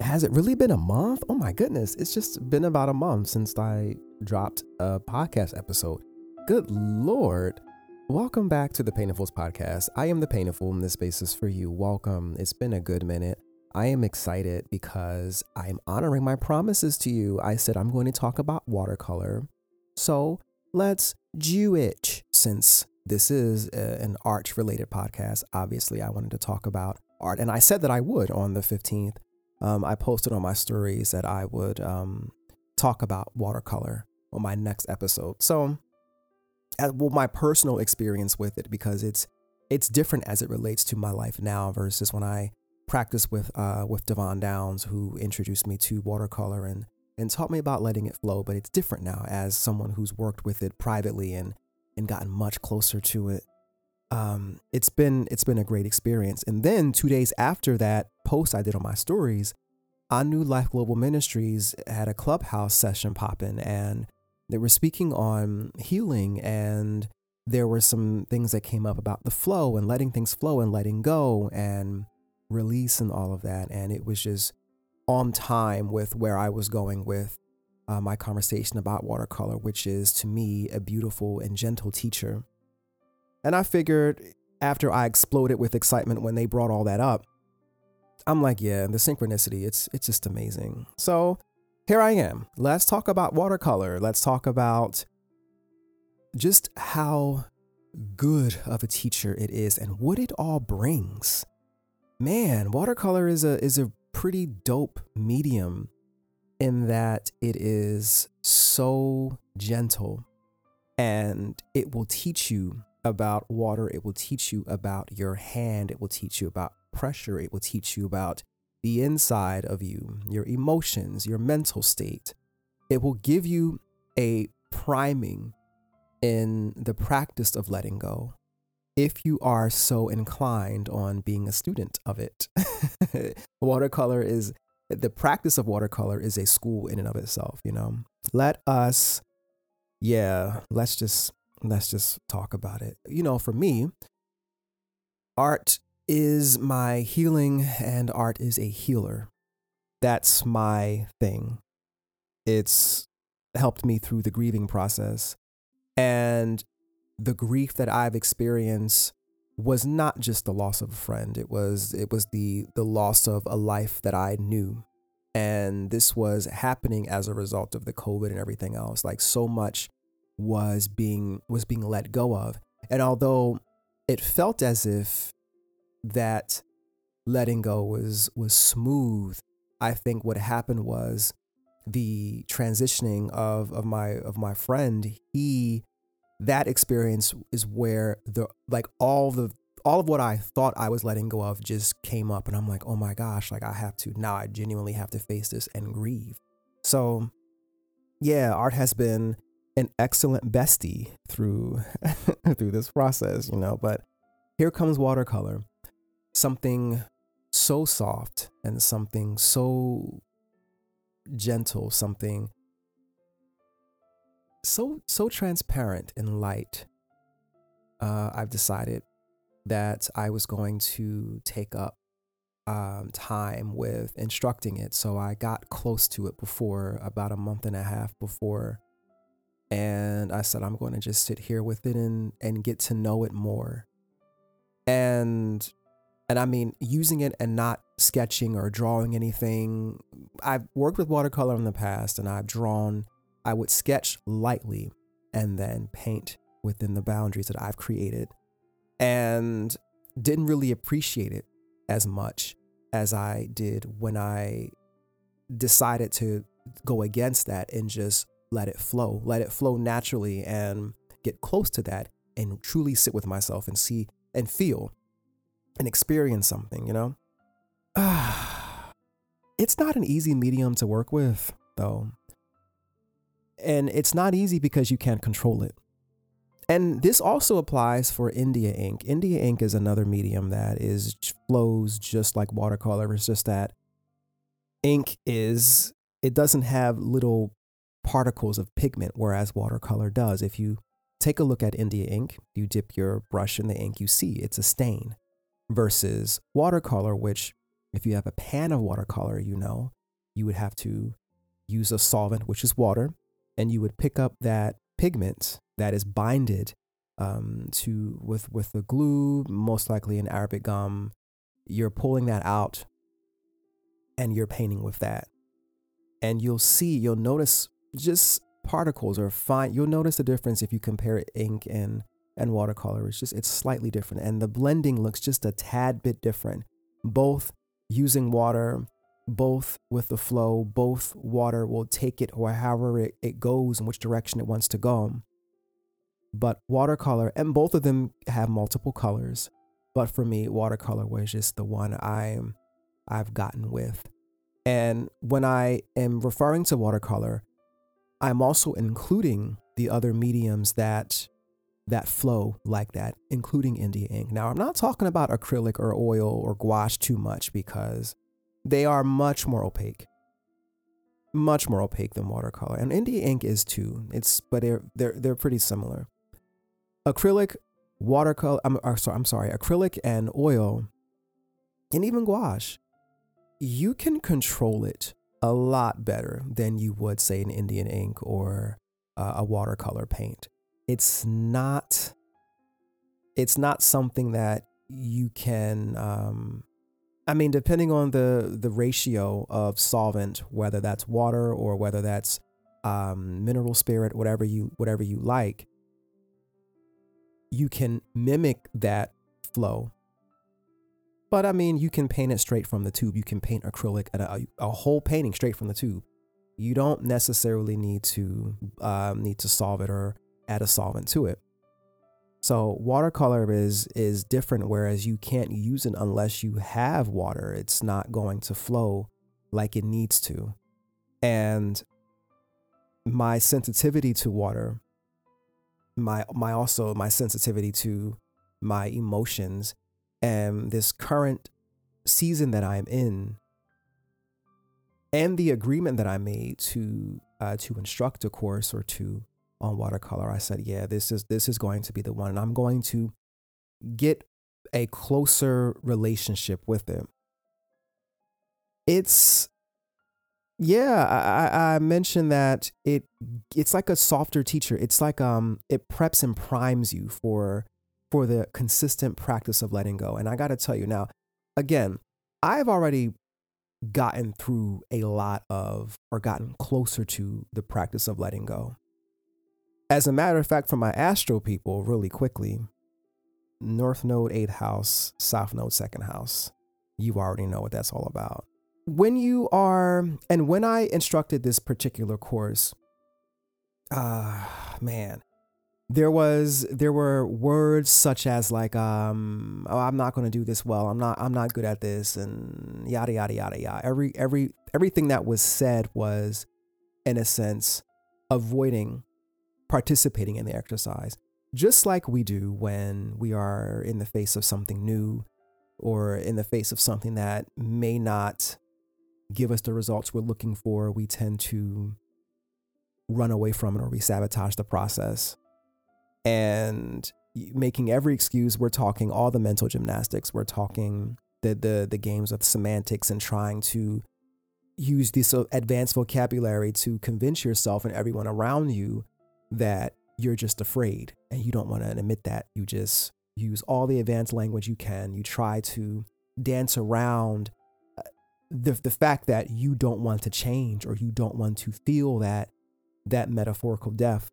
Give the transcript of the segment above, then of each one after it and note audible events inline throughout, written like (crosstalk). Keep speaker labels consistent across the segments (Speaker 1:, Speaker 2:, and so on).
Speaker 1: has it really been a month? Oh my goodness. It's just been about a month since I dropped a podcast episode. Good Lord. Welcome back to the Painted Fool's podcast. I am the Painted Fool, and this space is for you. Welcome. It's been a good minute. I am excited because I'm honoring my promises to you. I said I'm going to talk about watercolor. So let's do it. Since this is a, an art related podcast, obviously I wanted to talk about art. And I said that I would on the 15th. Um, I posted on my stories that I would um, talk about watercolor on my next episode. So, well, my personal experience with it because it's it's different as it relates to my life now versus when I practiced with uh, with Devon Downs, who introduced me to watercolor and and taught me about letting it flow. But it's different now as someone who's worked with it privately and and gotten much closer to it um, it's been it's been a great experience. And then two days after that post I did on my stories, I knew Life Global Ministries had a clubhouse session popping, and they were speaking on healing, and there were some things that came up about the flow and letting things flow and letting go and release and all of that. And it was just on time with where I was going with uh, my conversation about watercolor, which is to me a beautiful and gentle teacher and I figured after I exploded with excitement when they brought all that up, I'm like, yeah, the synchronicity, it's it's just amazing. So here I am. Let's talk about watercolor. Let's talk about just how good of a teacher it is and what it all brings. Man, watercolor is a is a pretty dope medium in that it is so gentle and it will teach you about water. It will teach you about your hand. It will teach you about pressure. It will teach you about the inside of you, your emotions, your mental state. It will give you a priming in the practice of letting go if you are so inclined on being a student of it. (laughs) watercolor is the practice of watercolor is a school in and of itself, you know. Let us yeah, let's just let's just talk about it. You know, for me, art is my healing and art is a healer. That's my thing. It's helped me through the grieving process. And the grief that I've experienced was not just the loss of a friend. It was it was the the loss of a life that I knew. And this was happening as a result of the COVID and everything else. Like so much was being was being let go of. And although it felt as if that letting go was was smooth, I think what happened was the transitioning of of my of my friend, he that experience is where the like all the all of what I thought I was letting go of just came up and I'm like, "Oh my gosh, like I have to now I genuinely have to face this and grieve." So, yeah, art has been an excellent bestie through (laughs) through this process, you know. But here comes watercolor, something so soft and something so gentle, something so so transparent and light. Uh, I've decided that I was going to take up um, time with instructing it. So I got close to it before about a month and a half before and I said, I'm going to just sit here with it and, and get to know it more. And and I mean using it and not sketching or drawing anything. I've worked with watercolor in the past and I've drawn, I would sketch lightly and then paint within the boundaries that I've created. And didn't really appreciate it as much as I did when I decided to go against that and just let it flow, let it flow naturally and get close to that and truly sit with myself and see and feel and experience something, you know? (sighs) it's not an easy medium to work with, though. And it's not easy because you can't control it. And this also applies for India ink. India ink is another medium that is flows just like watercolor. It's just that ink is it doesn't have little particles of pigment, whereas watercolor does. If you take a look at India ink, you dip your brush in the ink, you see it's a stain, versus watercolor, which If you have a pan of watercolor, you know, you would have to use a solvent, which is water, and you would pick up that pigment that is binded um, to with with the glue, most likely an Arabic gum. You're pulling that out, and you're painting with that, and you'll see, you'll notice just particles or fine. You'll notice the difference if you compare ink and and watercolor. It's just it's slightly different, and the blending looks just a tad bit different. Both using water, both with the flow, both water will take it or however it, it goes in which direction it wants to go. But watercolor, and both of them have multiple colors. But for me, watercolor was just the one I'm I've gotten with. And when I am referring to watercolor, I'm also including the other mediums that that flow like that, including India ink. Now, I'm not talking about acrylic or oil or gouache too much because they are much more opaque. Much more opaque than watercolor. And India ink is too. It's but they're they're they're pretty similar. Acrylic, watercolor, I'm or sorry, I'm sorry, acrylic and oil and even gouache, you can control it a lot better than you would say an Indian ink or uh, a watercolor paint. It's not it's not something that you can um, I mean depending on the the ratio of solvent whether that's water or whether that's um, mineral spirit whatever you whatever you like you can mimic that flow but I mean, you can paint it straight from the tube. You can paint acrylic a, a whole painting straight from the tube. You don't necessarily need to um, need to solve it or add a solvent to it. So watercolor is is different, whereas you can't use it unless you have water. It's not going to flow like it needs to. And my sensitivity to water, my my also my sensitivity to my emotions and this current season that I'm in and the agreement that I made to uh, to instruct a course or two on watercolor, I said, yeah, this is this is going to be the one, and I'm going to get a closer relationship with it. It's yeah, I, I mentioned that it it's like a softer teacher. It's like um it preps and primes you for for the consistent practice of letting go. And I got to tell you now, again, I've already gotten through a lot of or gotten closer to the practice of letting go. As a matter of fact, for my astro people, really quickly, North Node 8th house, South Node 2nd house, you already know what that's all about. When you are, and when I instructed this particular course, ah, uh, man, there was there were words such as like um oh I'm not going to do this well. I'm not I'm not good at this and yada yada yada yada. Every every everything that was said was in a sense avoiding participating in the exercise. Just like we do when we are in the face of something new or in the face of something that may not give us the results we're looking for we tend to run away from it or we sabotage the process and making every excuse. We're talking all the mental gymnastics. We're talking the the the games of semantics and trying to use this advanced vocabulary to convince yourself and everyone around you that you're just afraid and you don't want to admit that. You just use all the advanced language you can. You try to dance around uh, the the fact that you don't want to change or you don't want to feel that that metaphorical death.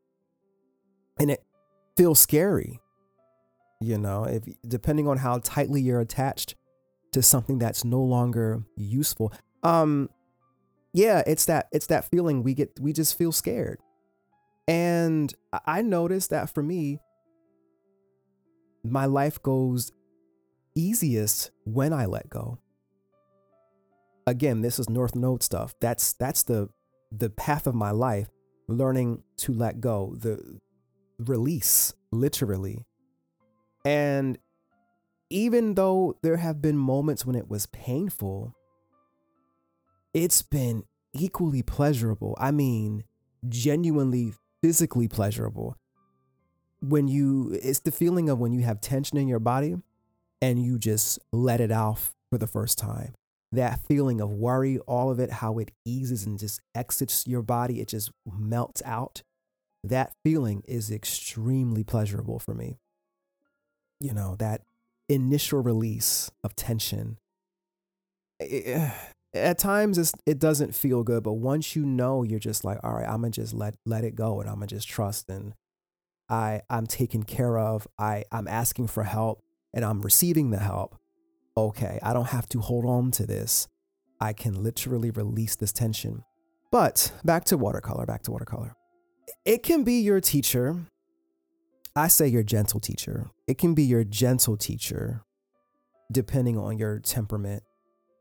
Speaker 1: And it feel scary. You know, if depending on how tightly you're attached to something that's no longer useful. Um yeah, it's that it's that feeling we get we just feel scared. And I noticed that for me my life goes easiest when I let go. Again, this is North Node stuff. That's that's the the path of my life, learning to let go. The release, literally. And even though there have been moments when it was painful, it's been equally pleasurable. I mean, genuinely physically pleasurable. When you, it's the feeling of when you have tension in your body and you just let it off for the first time. that feeling of worry, all of it, how it eases and just exits your body, it just melts out. That feeling is extremely pleasurable for me. You know, that initial release of tension. It, at times it doesn't feel good, but once you know, you're just like, all right, I'm gonna just let let it go and I'm gonna just trust and I I'm taken care of. I I'm asking for help and I'm receiving the help okay, I don't have to hold on to this. I can literally release this tension. But back to watercolor, back to watercolor. It can be your teacher. I say your gentle teacher. It can be your gentle teacher, depending on your temperament,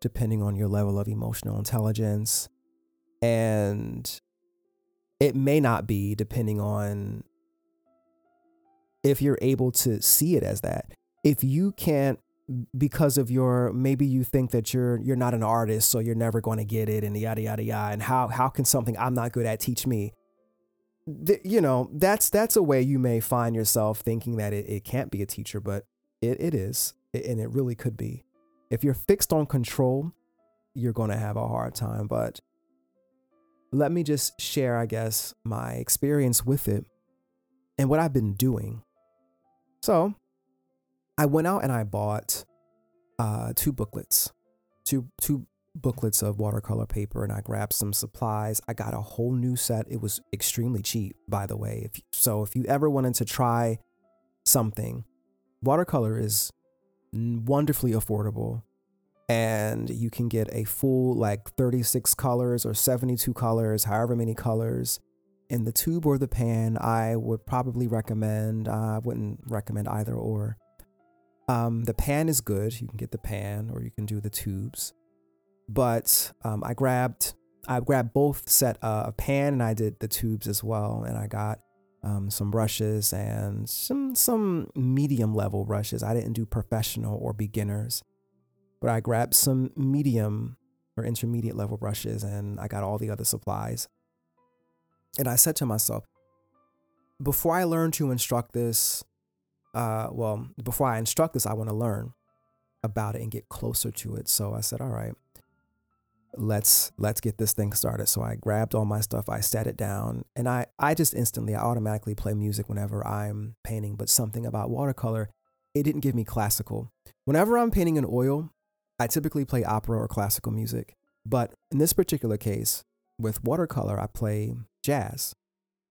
Speaker 1: depending on your level of emotional intelligence. And it may not be, depending on if you're able to see it as that. If you can't because of your maybe you think that you're you're not an artist so you're never going to get it and yada yada yada and how how can something i'm not good at teach me you know that's that's a way you may find yourself thinking that it, it can't be a teacher but it, it is and it really could be. If you're fixed on control you're going to have a hard time but let me just share i guess my experience with it and what i've been doing. So I went out and I bought uh, two booklets, two two booklets of watercolor paper, and I grabbed some supplies. I got a whole new set. It was extremely cheap, by the way. If, so if you ever wanted to try something, watercolor is wonderfully affordable and you can get a full like 36 colors or 72 colors, however many colors in the tube or the pan. I would probably recommend, uh, I wouldn't recommend either or. Um, the pan is good. You can get the pan or you can do the tubes. But um, I grabbed I grabbed both set uh, a pan and I did the tubes as well. And I got um, some brushes and some some medium level brushes. I didn't do professional or beginners, but I grabbed some medium or intermediate level brushes and I got all the other supplies. And I said to myself, before I learn to instruct this, uh, well, before I instruct this, I want to learn about it and get closer to it. So I said, all right, let's let's get this thing started. So I grabbed all my stuff, I set it down, and I I just instantly I automatically play music whenever I'm painting. But something about watercolor, it didn't give me classical. Whenever I'm painting in oil, I typically play opera or classical music. But in this particular case, with watercolor, I play jazz.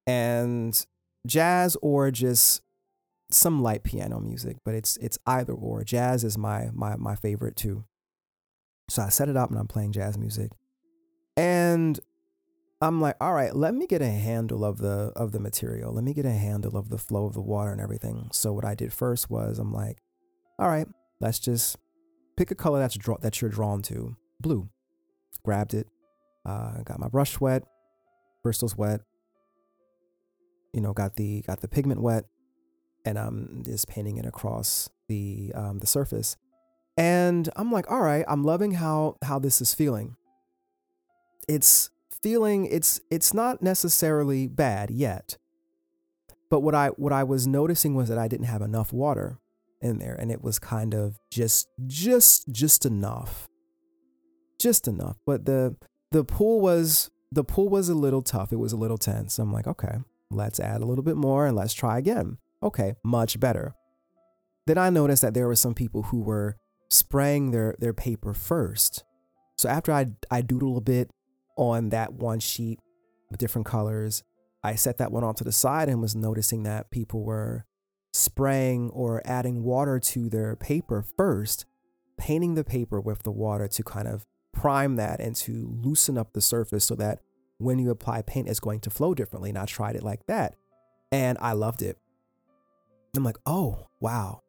Speaker 1: And jazz or just some light piano music, but it's it's either or. Jazz is my my my favorite too. So I set it up and I'm playing jazz music. And I'm like, all right, let me get a handle of the of the material. Let me get a handle of the flow of the water and everything. So what I did first was I'm like, all right, let's just pick a color that's draw that you're drawn to. Blue. Grabbed it. Uh, got my brush wet. Bristles wet. You know, got the got the pigment wet and I'm just painting it across the um, the surface. And I'm like, all right, I'm loving how how this is feeling. It's feeling it's it's not necessarily bad yet. But what I what I was noticing was that I didn't have enough water in there and it was kind of just just just enough. Just enough. But the the pool was the pool was a little tough. It was a little tense. I'm like, okay, let's add a little bit more and let's try again. Okay, much better. Then I noticed that there were some people who were spraying their, their paper first. So after I, I doodle a bit on that one sheet with different colors, I set that one off to the side and was noticing that people were spraying or adding water to their paper first, painting the paper with the water to kind of prime that and to loosen up the surface so that when you apply paint, it's going to flow differently. And I tried it like that and I loved it. I'm like, oh, wow.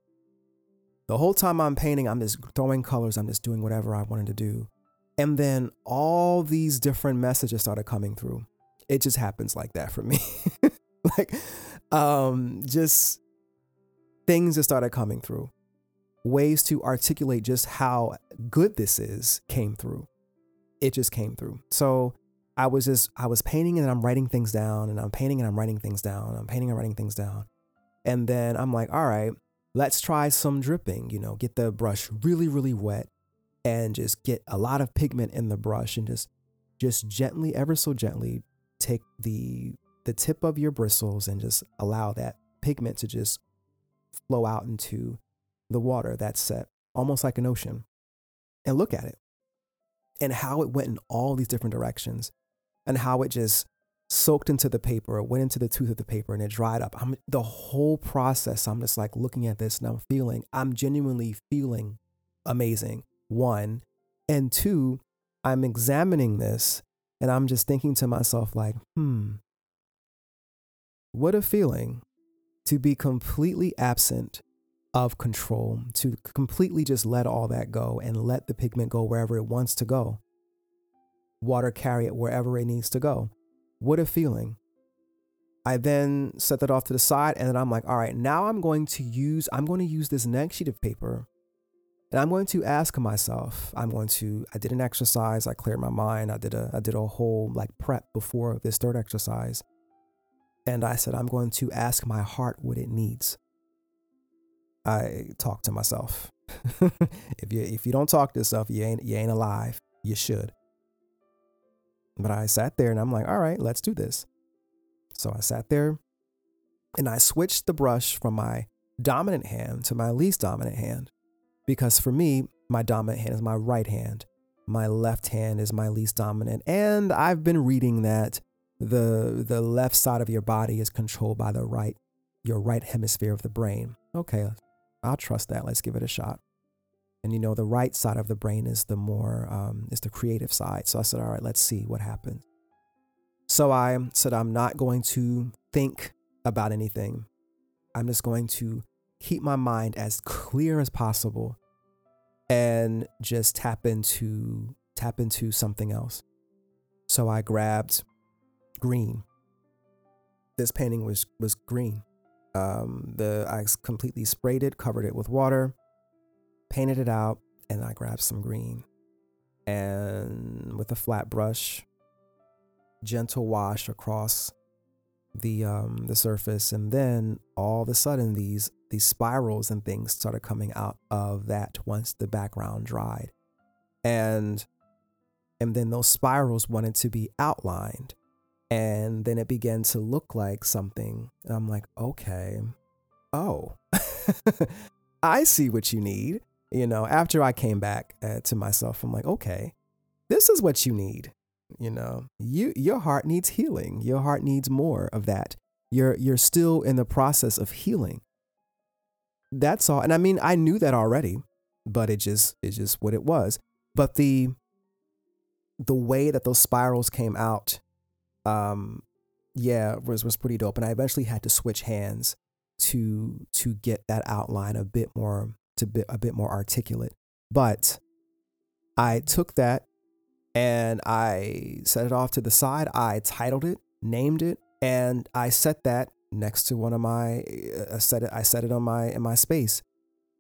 Speaker 1: The whole time I'm painting, I'm just throwing colors, I'm just doing whatever I wanted to do. And then all these different messages started coming through. It just happens like that for me. (laughs) like, um, just things just started coming through. Ways to articulate just how good this is came through. It just came through. So I was just, I was painting and I'm writing things down, and I'm painting and I'm writing things down. I'm painting and writing things down. And then I'm like, all right, let's try some dripping, you know, get the brush really, really wet and just get a lot of pigment in the brush and just just gently ever so gently take the the tip of your bristles and just allow that pigment to just flow out into the water that's set almost like an ocean and look at it and how it went in all these different directions and how it just soaked into the paper, it went into the tooth of the paper, and it dried up. I'm the whole process. I'm just like looking at this and I'm feeling, I'm genuinely feeling amazing. One, and two, I'm examining this and I'm just thinking to myself, like, hmm, what a feeling to be completely absent of control, to completely just let all that go and let the pigment go wherever it wants to go. Water carry it wherever it needs to go. What a feeling. I then set that off to the side and then I'm like, all right, now I'm going to use I'm going to use this next sheet of paper and I'm going to ask myself, I'm going to I did an exercise, I cleared my mind, I did a I did a whole like prep before this third exercise. And I said, I'm going to ask my heart what it needs. I talk to myself. (laughs) if you if you don't talk to yourself, you ain't you ain't alive. You should. But I sat there and I'm like, all right, let's do this. So I sat there and I switched the brush from my dominant hand to my least dominant hand. Because for me, my dominant hand is my right hand. My left hand is my least dominant. And I've been reading that the the left side of your body is controlled by the right your right hemisphere of the brain. Okay, I'll trust that. Let's give it a shot and you know the right side of the brain is the more um, is the creative side. So i said all right let's see what happens. So i said i'm not going to think about anything. I'm just going to keep my mind as clear as possible and just tap into tap into something else. So i grabbed green. This painting was was green. Um, the i completely sprayed it covered it with water painted it out, and I grabbed some green. And with a flat brush, gentle wash across the um, the surface, and then all of a sudden these these spirals and things started coming out of that once the background dried, and and then those spirals wanted to be outlined, and then it began to look like something. And I'm like, okay, oh, (laughs) I see what you need you know, after I came back uh, to myself, I'm like, okay, this is what you need. You know, you your heart needs healing. Your heart needs more of that. You're you're still in the process of healing. That's all. And I mean, I knew that already, but it just it's just what it was. But the the way that those spirals came out, um, yeah, was was pretty dope. And I eventually had to switch hands to to get that outline a bit more to be a bit more articulate. But I took that and I set it off to the side. I titled it, named it, and I set that next to one of my I set it I set it on my in my space.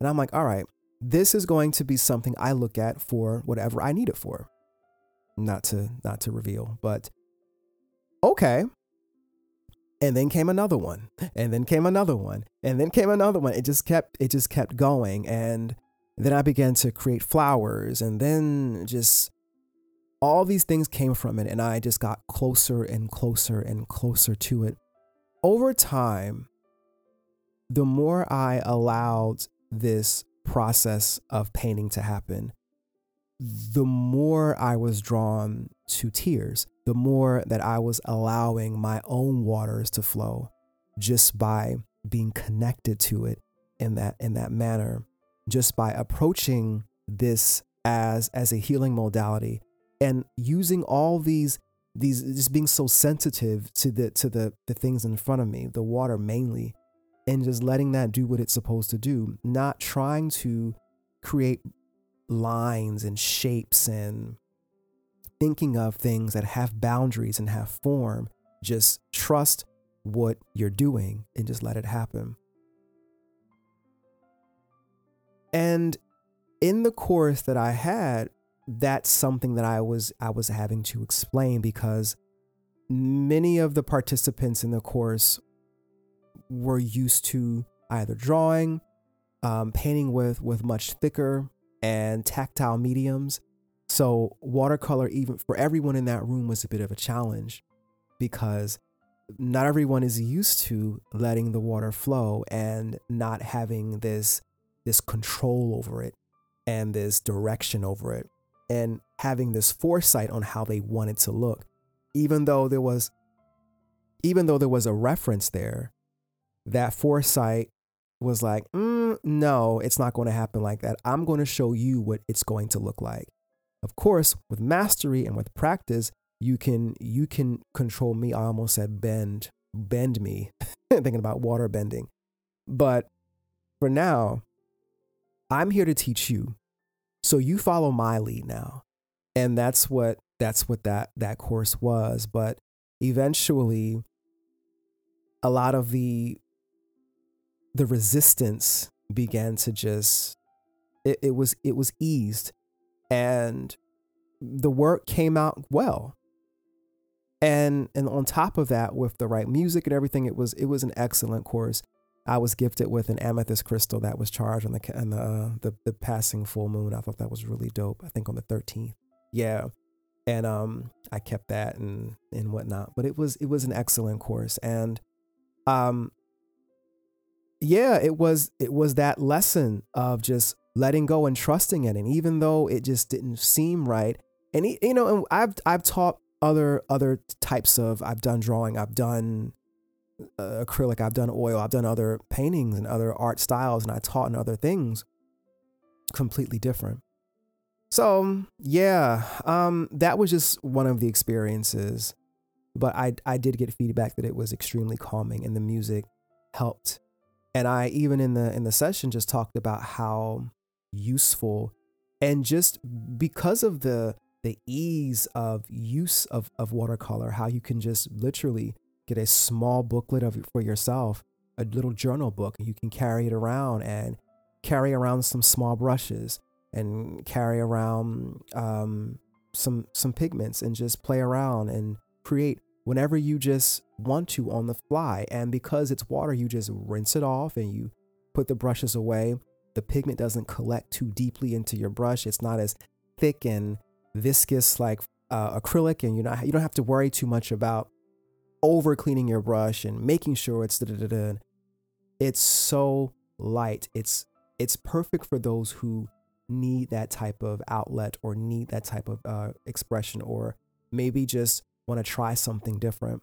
Speaker 1: And I'm like, all right, this is going to be something I look at for whatever I need it for. Not to not to reveal, but okay, and then came another one. And then came another one. And then came another one. It just kept it just kept going. And then i began to create flowers. And then just all these things came from it. And i just got closer and closer and closer to it. Over time the more i allowed this process of painting to happen the more i was drawn to tears the more that I was allowing my own waters to flow just by being connected to it in that in that manner just by approaching this as as a healing modality and using all these these just being so sensitive to the to the the things in front of me the water mainly and just letting that do what it's supposed to do not trying to create lines and shapes and thinking of things that have boundaries and have form. Just trust what you're doing and just let it happen. And in the course that I had, that's something that I was I was having to explain because many of the participants in the course were used to either drawing, um, painting with with much thicker and tactile mediums. So, watercolor, even for everyone in that room, was a bit of a challenge because not everyone is used to letting the water flow and not having this this control over it and this direction over it and having this foresight on how they want it to look. Even though there was even though there was a reference there that foresight was like mm, no it's not going to happen like that. I'm going to show you what it's going to look like of course with mastery and with practice you can you can control me. I almost said bend, bend me, (laughs) thinking about water bending. But for now, I'm here to teach you. So you follow my lead now. And that's what that's what that that course was. But eventually a lot of the the resistance began to just it, it was it was eased and the work came out well. And and on top of that with the right music and everything it was it was an excellent course. I was gifted with an amethyst crystal that was charged on the on the, uh, the the passing full moon. I thought that was really dope i think on the 13th yeah. And um i kept that and and whatnot. But it was it was an excellent course. And um yeah it was it was that lesson of just letting go and trusting it and even though it just didn't seem right and you know and i've i've taught other other types of I've done drawing, I've done uh, acrylic, I've done oil, I've done other paintings and other art styles, and I taught in other things completely different. So yeah, um, that was just one of the experiences, but I I did get feedback that it was extremely calming and the music helped, and I even in the in the session just talked about how useful and just because of the the ease of use of, of watercolor, how you can just literally get a small booklet of for yourself, a little journal book, and you can carry it around and carry around some small brushes and carry around um, some some pigments and just play around and create whenever you just want to on the fly. And because it's water, you just rinse it off and you put the brushes away. The pigment doesn't collect too deeply into your brush. It's not as thick and viscous like uh, acrylic, and you know you don't have to worry too much about over cleaning your brush and making sure it's da da da. It's so light. It's it's perfect for those who need that type of outlet or need that type of uh, expression or maybe just want to try something different.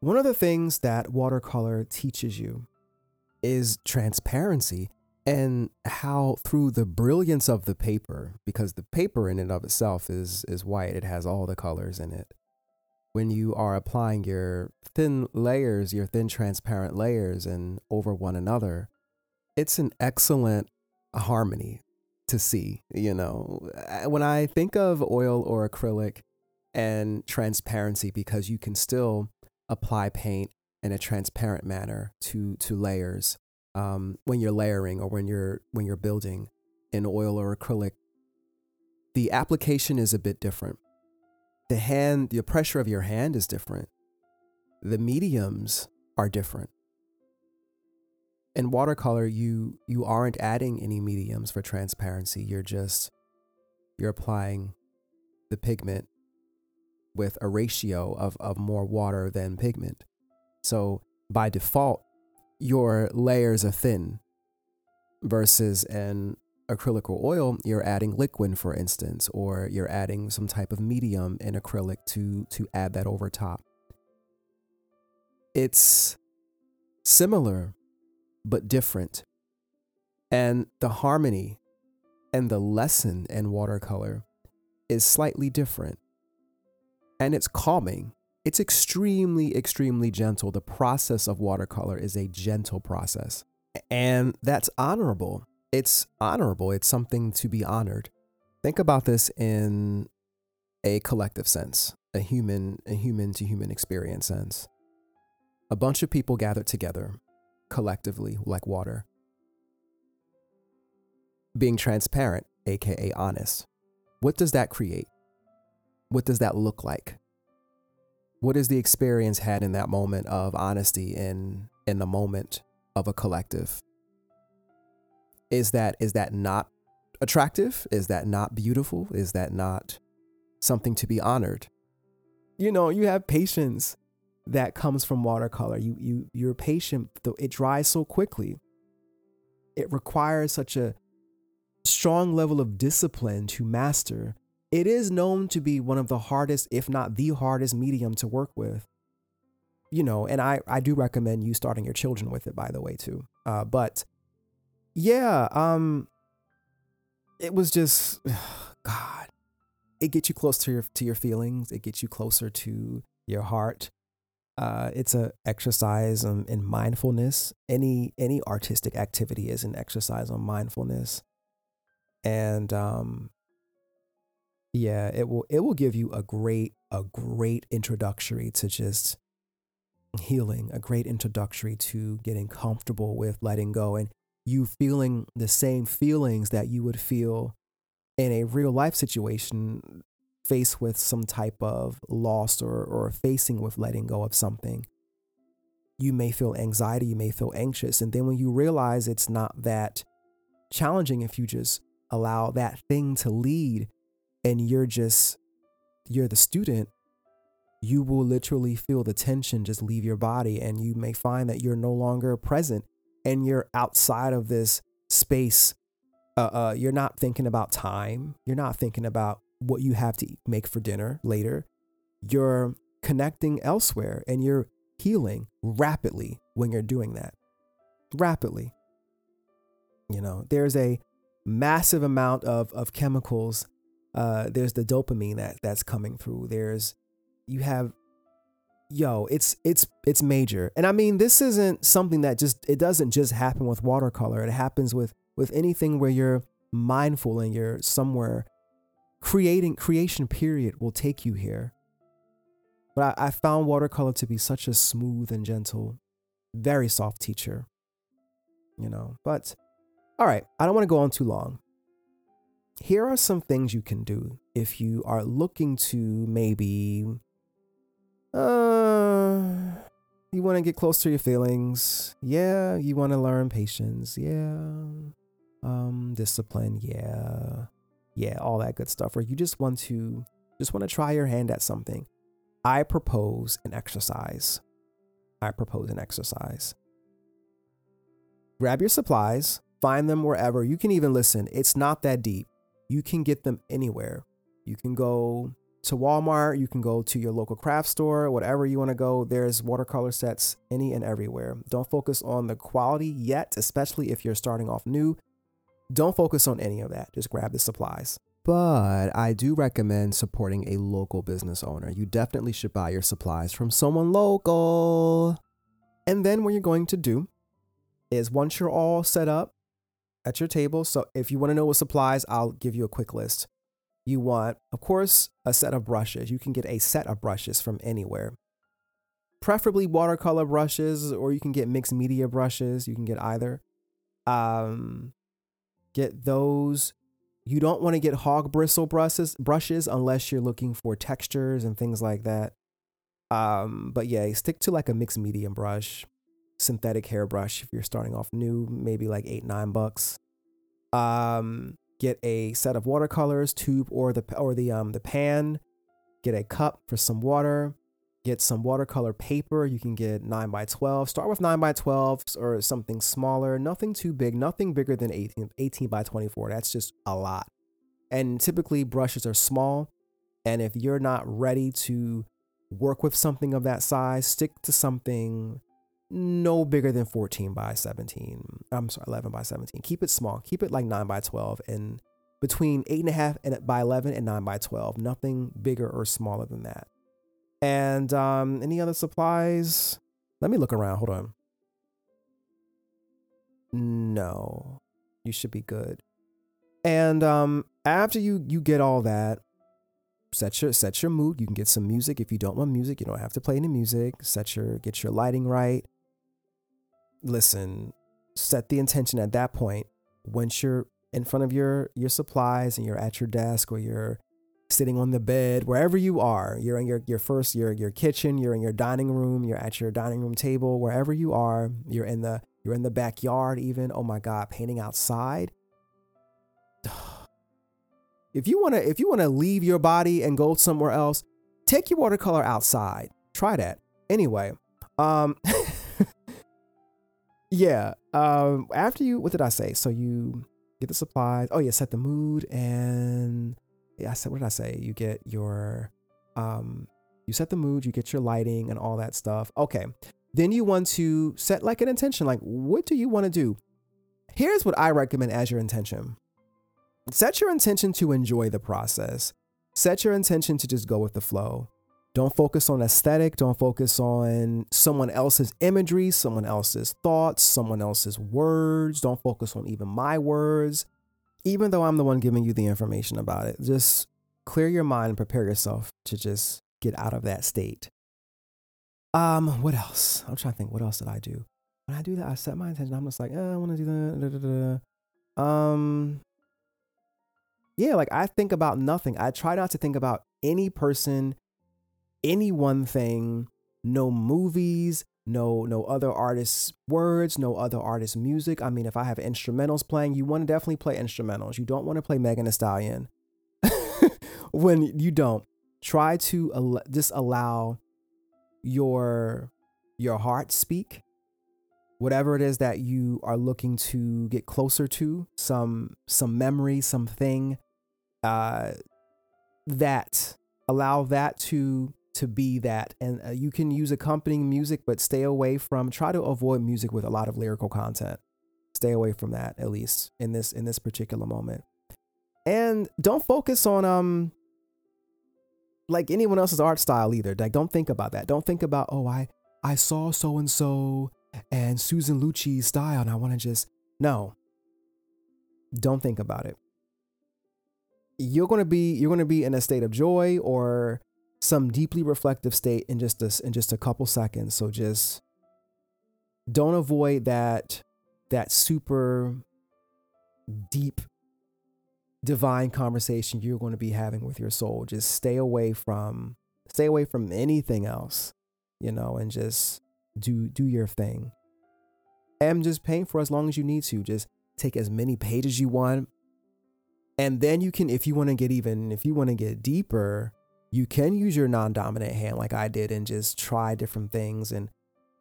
Speaker 1: One of the things that watercolor teaches you is transparency and how through the brilliance of the paper because the paper in and of itself is is white it has all the colors in it when you are applying your thin layers your thin transparent layers and over one another it's an excellent harmony to see you know uh, when i think of oil or acrylic and transparency because you can still apply paint in a transparent manner to to layers um, when you're layering or when you're when you're building in oil or acrylic, the application is a bit different. The hand, the pressure of your hand is different. The mediums are different. In watercolor, you you aren't adding any mediums for transparency. You're just you're applying the pigment with a ratio of, of more water than pigment. So by default, your layers are thin versus an acrylic or oil, you're adding liquid, for instance, or you're adding some type of medium in acrylic to, to add that over top. It's similar, but different. And the harmony and the lesson in watercolor is slightly different. And it's calming it's extremely, extremely gentle. The process of watercolor is a gentle process. And that's honorable. It's honorable. It's something to be honored. Think about this in a collective sense, a human, a human to human experience sense. A bunch of people gathered together collectively like water. Being transparent, aka honest. What does that create? What does that look like? what is the experience had in that moment of honesty in in the moment of a collective is that is that not attractive? Is that not beautiful? Is that not something to be honored? You know, you have patience that comes from watercolor. You you you're patient, though it dries so quickly. It requires such a strong level of discipline to master. It is known to be one of the hardest, if not the hardest medium to work with. You know, and I I do recommend you starting your children with it by the way too. Uh, but yeah, um it was just (sighs) god. It gets you close to your to your feelings. It gets you closer to your heart. Uh, it's a exercise um, in mindfulness. Any any artistic activity is an exercise on mindfulness, and um, yeah, it will it will give you a great a great introductory to just healing, a great introductory to getting comfortable with letting go and you feeling the same feelings that you would feel in a real life situation faced with some type of loss or, or facing with letting go of something, you may feel anxiety, you may feel anxious. And then when you realize it's not that challenging if you just allow that thing to lead and you're just, you're the student, you will literally feel the tension just leave your body. And you may find that you're no longer present and you're outside of this space. Uh, uh, you're not thinking about time. You're not thinking about what you have to make for dinner later. You're connecting elsewhere and you're healing rapidly when you're doing that. Rapidly. You know, there's a massive amount of, of chemicals. Uh, there's the dopamine that that's coming through. There's you have yo, it's it's it's major. And I mean, this isn't something that just it doesn't just happen with watercolor. It happens with with anything where you're mindful and you're somewhere creating creation period will take you here. But I, I found watercolor to be such a smooth and gentle, very soft teacher. You know, but all right, I don't want to go on too long. Here are some things you can do if you are looking to maybe uh you want to get close to your feelings. Yeah, you want to learn patience. Yeah. Um discipline. Yeah yeah, all that good stuff, or you just want to just want to try your hand at something, I propose an exercise. I propose an exercise. Grab your supplies, find them wherever. You can even listen. It's not that deep. You can get them anywhere. You can go to Walmart, you can go to your local craft store, whatever you want to go. There's watercolor sets any and everywhere. Don't focus on the quality yet, especially if you're starting off new. Don't focus on any of that. Just grab the supplies. But I do recommend supporting a local business owner. You definitely should buy your supplies from someone local. And then what you're going to do is once you're all set up at your table, so if you want to know what supplies, I'll give you a quick list. You want, of course, a set of brushes. You can get a set of brushes from anywhere. Preferably watercolor brushes, or you can get mixed media brushes. You can get either. Um, Get those. You don't want to get hog bristle brushes brushes unless you're looking for textures and things like that. Um, but yeah, stick to like a mixed medium brush, synthetic hairbrush if you're starting off new, maybe like eight, nine bucks. Um, get a set of watercolors, tube or the or the um the pan. Get a cup for some water get some watercolor paper. You can get 9 by 12. Start with 9 by 12 or something smaller. Nothing too big, nothing bigger than 18, 18 by 24. That's just a lot. And typically, brushes are small. And if you're not ready to work with something of that size, stick to something no bigger than 14 by 17. I'm sorry, 11 by 17. Keep it small. Keep it like 9 by 12 and between 8.5 and by 11 and 9 by 12. Nothing bigger or smaller than that. And um, any other supplies? Let me look around. Hold on. No, you should be good. And um, after you you get all that, set your set your mood. You can get some music if you don't want music. You don't have to play any music. Set your get your lighting right. Listen, set the intention at that point. Once you're in front of your your supplies and you're at your desk or you're sitting on the bed, wherever you are, you're in your, your first, your, your kitchen, you're in your dining room, you're at your dining room table, wherever you are, you're in the, you're in the backyard even. Oh my God, painting outside. (sighs) if you want to if you want to leave your body and go somewhere else, take your watercolor outside. Try that. Anyway, um (laughs) yeah, um after you what did I say? So you get the supplies. Oh yeah, set the mood and yeah, I said what did I say? You get your um you set the mood, you get your lighting and all that stuff. Okay. Then you want to set like an intention like what do you want to do? Here's what I recommend as your intention. Set your intention to enjoy the process. Set your intention to just go with the flow. Don't focus on aesthetic. Don't focus on someone else's imagery, someone else's thoughts, someone else's words. Don't focus on even my words, even though I'm the one giving you the information about it. Just clear your mind and prepare yourself to just get out of that state. Um, what else? I'm trying to think. What else did I do? When I do that, I set my intention. I'm just like, eh, I want to do that. Da, da, da. Um, yeah, like I think about nothing. I try not to think about any person, any one thing, no movies, no no other artists' words, no other artists' music. I mean, if I have instrumentals playing, you want to definitely play instrumentals. You don't want to play Megan Thee Stallion. (laughs) when you don't, try to al- just allow your your heart speak whatever it is that you are looking to get closer to some some memory something uh, that allow that to to be that. And uh, you can use accompanying music but stay away from try to avoid music with a lot of lyrical content. Stay away from that at least in this in this particular moment. And don't focus on um like anyone else's art style either. Like don't think about that. Don't think about oh i i saw so and so and susan lucci's style and i want to just no. Don't think about it. You're going to be you're going to be in a state of joy or some deeply reflective state in just this in just a couple seconds. So just don't avoid that that super deep divine conversation you're going to be having with your soul. Just stay away from stay away from anything else you know and just do do your thing. And just paint for as long as you need to. Just take as many pages you want. And then you can, if you want to get even, if you want to get deeper, you can use your non dominant hand like I did and just try different things and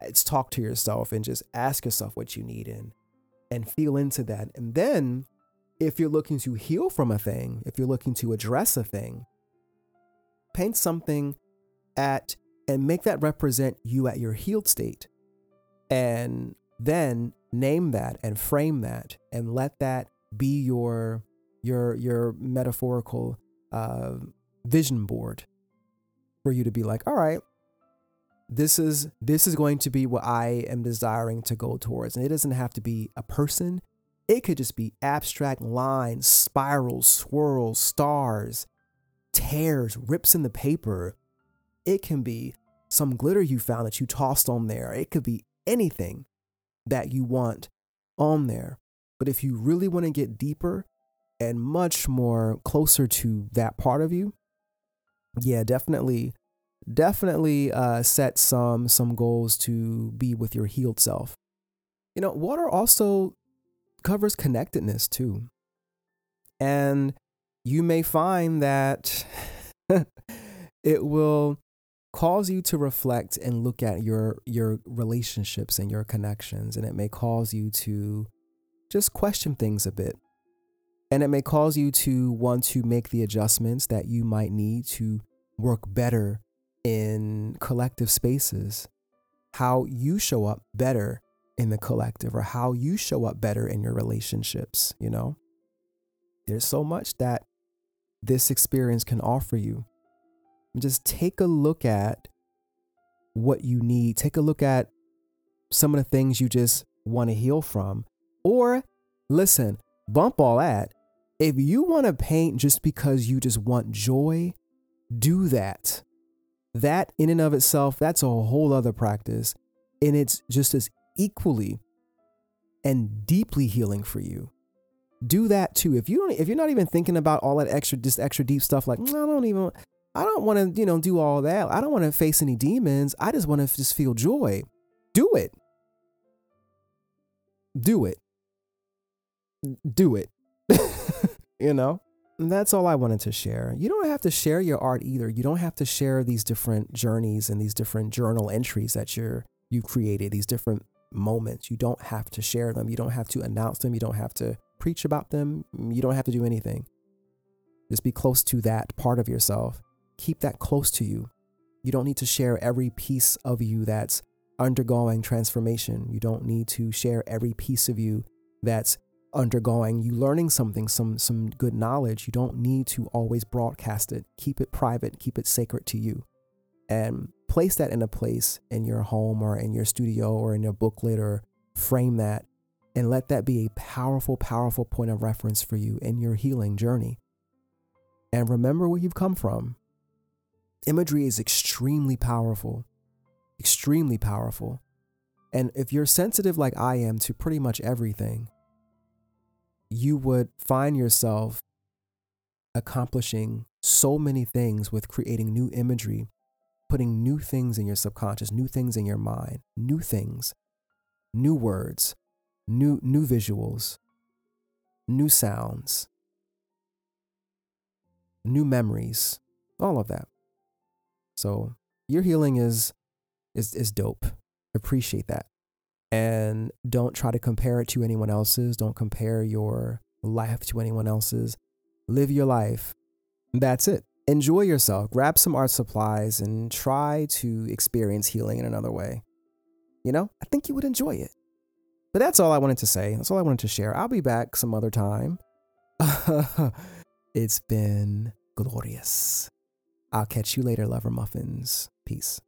Speaker 1: it's talk to yourself and just ask yourself what you need and and feel into that. And then if you're looking to heal from a thing, if you're looking to address a thing, paint something at and make that represent you at your healed state. And then name that and frame that and let that be your your your metaphorical uh, vision board for you to be like, all right, this is this is going to be what I am desiring to go towards, and it doesn't have to be a person. It could just be abstract lines, spirals, swirls, stars, tears, rips in the paper. It can be some glitter you found that you tossed on there. It could be anything that you want on there. But if you really want to get deeper and much more closer to that part of you, yeah, definitely, definitely uh, set some some goals to be with your healed self. You know, water also covers connectedness too, and you may find that (laughs) it will cause you to reflect and look at your your relationships and your connections and it may cause you to just question things a bit and it may cause you to want to make the adjustments that you might need to work better in collective spaces, how you show up better in the collective, or how you show up better in your relationships. You know, there's so much that this experience can offer you. Just take a look at what you need, take a look at some of the things you just want to heal from, or listen, bump all that if you want to paint just because you just want joy, do that. That in and of itself, that's a whole other practice. And it's just as equally and deeply healing for you. Do that too. If you don't if you're not even thinking about all that extra just extra deep stuff, like mm, I don't even I don't want to, you know, do all that. I don't want to face any demons. I just want to just feel joy. Do it. Do it. Do it. (laughs) you know? And that's all I wanted to share. You don't have to share your art either. You don't have to share these different journeys and these different journal entries that you're you created, these different moments. You don't have to share them. You don't have to announce them. You don't have to preach about them. You don't have to do anything. Just be close to that part of yourself. Keep that close to you. You don't need to share every piece of you that's undergoing transformation. You don't need to share every piece of you that's undergoing you learning something some some good knowledge you don't need to always broadcast it. Keep it private keep it sacred to you. And place that in a place in your home or in your studio or in your booklet or frame that and let that be a powerful powerful point of reference for you in your healing journey. And remember where you've come from. Imagery is extremely powerful extremely powerful. And if you're sensitive like I am to pretty much everything you would find yourself accomplishing so many things with creating new imagery, putting new things in your subconscious, new things in your mind, new things, new words, new new visuals, new sounds, new memories, all of that. So, your healing is is is dope. Appreciate that and don't try to compare it to anyone else's. Don't compare your life to anyone else's. Live your life. That's it. Enjoy yourself. Grab some art supplies and try to experience healing in another way. You know, I think you would enjoy it. But that's all I wanted to say. That's all I wanted to share. I'll be back some other time. (laughs) it's been glorious. I'll catch you later, lover muffins. Peace.